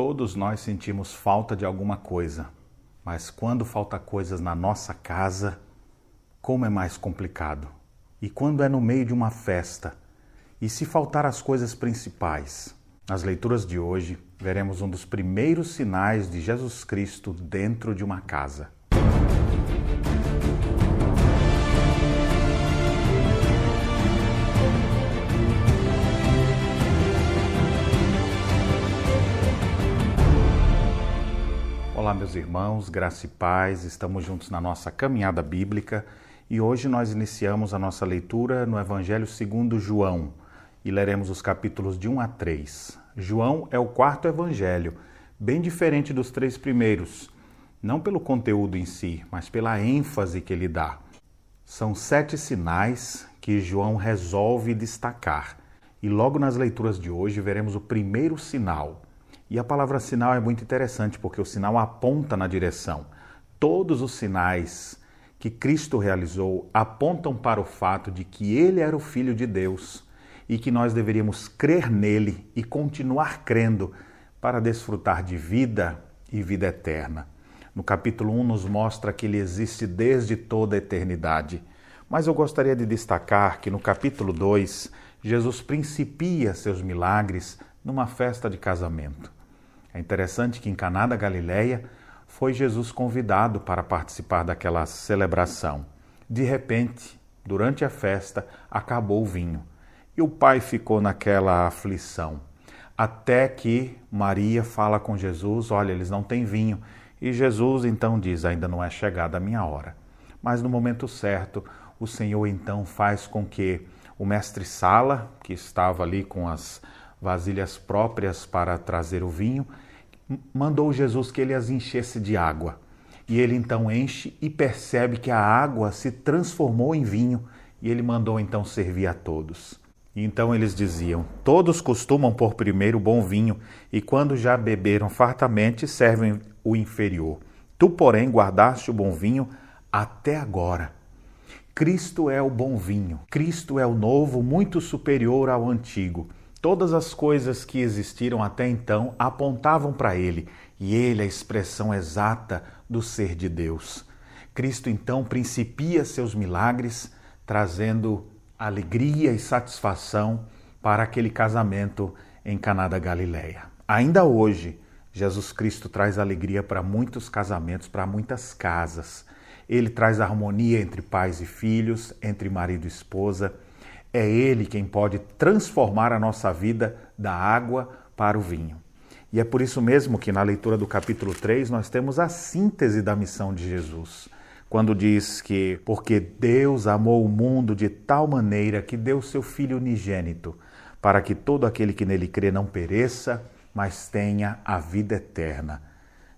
Todos nós sentimos falta de alguma coisa, mas quando falta coisas na nossa casa, como é mais complicado. E quando é no meio de uma festa, e se faltar as coisas principais? Nas leituras de hoje, veremos um dos primeiros sinais de Jesus Cristo dentro de uma casa. Olá, meus irmãos, graça e paz, estamos juntos na nossa caminhada bíblica e hoje nós iniciamos a nossa leitura no Evangelho segundo João e leremos os capítulos de 1 a 3. João é o quarto evangelho, bem diferente dos três primeiros, não pelo conteúdo em si, mas pela ênfase que ele dá. São sete sinais que João resolve destacar e logo nas leituras de hoje veremos o primeiro sinal e a palavra sinal é muito interessante porque o sinal aponta na direção. Todos os sinais que Cristo realizou apontam para o fato de que ele era o Filho de Deus e que nós deveríamos crer nele e continuar crendo para desfrutar de vida e vida eterna. No capítulo 1 nos mostra que ele existe desde toda a eternidade. Mas eu gostaria de destacar que no capítulo 2, Jesus principia seus milagres numa festa de casamento. É interessante que em Caná da Galileia foi Jesus convidado para participar daquela celebração. De repente, durante a festa, acabou o vinho e o pai ficou naquela aflição. Até que Maria fala com Jesus: Olha, eles não têm vinho. E Jesus então diz: Ainda não é chegada a minha hora. Mas no momento certo, o Senhor então faz com que o mestre Sala, que estava ali com as vasilhas próprias para trazer o vinho, mandou Jesus que ele as enchesse de água. E ele então enche e percebe que a água se transformou em vinho, e ele mandou então servir a todos. E então eles diziam: Todos costumam pôr primeiro o bom vinho, e quando já beberam fartamente, servem o inferior. Tu, porém, guardaste o bom vinho até agora. Cristo é o bom vinho. Cristo é o novo, muito superior ao antigo. Todas as coisas que existiram até então apontavam para ele, e ele é a expressão exata do ser de Deus. Cristo então principia seus milagres, trazendo alegria e satisfação para aquele casamento em Caná da Galileia. Ainda hoje, Jesus Cristo traz alegria para muitos casamentos, para muitas casas. Ele traz harmonia entre pais e filhos, entre marido e esposa é Ele quem pode transformar a nossa vida da água para o vinho. E é por isso mesmo que na leitura do capítulo 3 nós temos a síntese da missão de Jesus. Quando diz que, porque Deus amou o mundo de tal maneira que deu seu Filho unigênito, para que todo aquele que nele crê não pereça, mas tenha a vida eterna.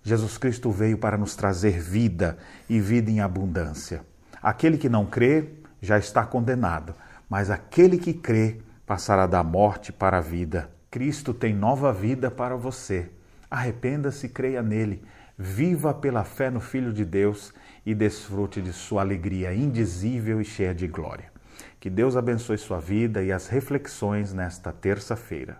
Jesus Cristo veio para nos trazer vida e vida em abundância. Aquele que não crê já está condenado mas aquele que crê passará da morte para a vida. Cristo tem nova vida para você. Arrependa-se e creia nele. Viva pela fé no Filho de Deus e desfrute de sua alegria indizível e cheia de glória. Que Deus abençoe sua vida e as reflexões nesta terça-feira.